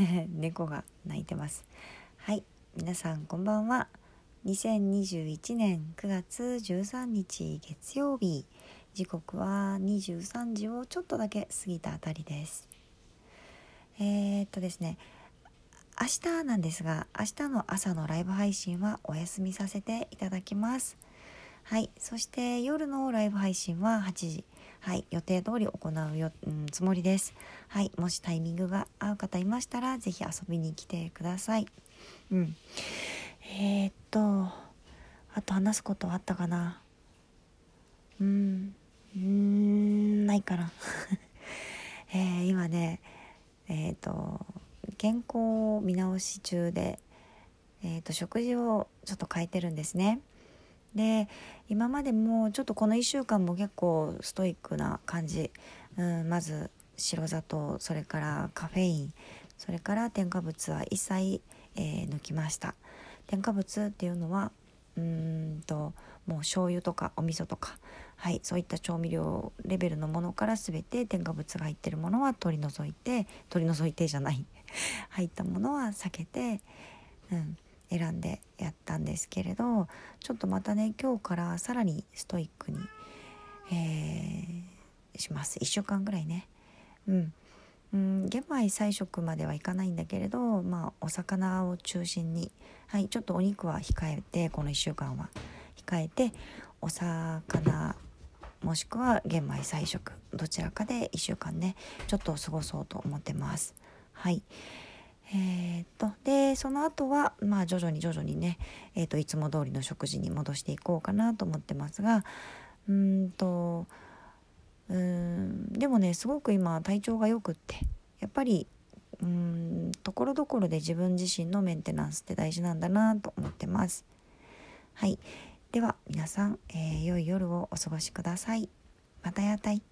猫が鳴いてます。はい皆さんこんばんは。2021年9月13日月曜日。時刻は23時をちょっとだけ過ぎたあたりです。えー、っとですね明日なんですが明日の朝のライブ配信はお休みさせていただきます。はいそして夜のライブ配信は8時。はい予定通り行うよ、うん、つもりです。はいもしタイミングが合う方いましたら是非遊びに来てください。うん。えー、っとあと話すことあったかな？うんうんないかな。えー、今ねえー、っと健康見直し中で、えーと、食事をちょっと変えてるんですね。で今までもちょっとこの1週間も結構ストイックな感じ、うん、まず白砂糖それからカフェインそれから添加物は一切、えー、抜きました。添加物っていうのはうんともう醤油とかお味噌とかはいそういった調味料レベルのものから全て添加物が入ってるものは取り除いて取り除いてじゃない。入ったものは避けて、うん、選んでやったんですけれどちょっとまたね今日からさらにストイックに、えー、します1週間ぐらいね。うんうん、玄米菜食まではいかないんだけれど、まあ、お魚を中心に、はい、ちょっとお肉は控えてこの1週間は控えてお魚もしくは玄米菜食どちらかで1週間ねちょっと過ごそうと思ってます。はいえー、っとでその後はまあ徐々に徐々にね、えー、っといつも通りの食事に戻していこうかなと思ってますがうんとうんでもねすごく今体調がよくってやっぱりうんところどころで自分自身のメンテナンスって大事なんだなと思ってます。はいでは皆さん、えー、良い夜をお過ごしください。またやたい。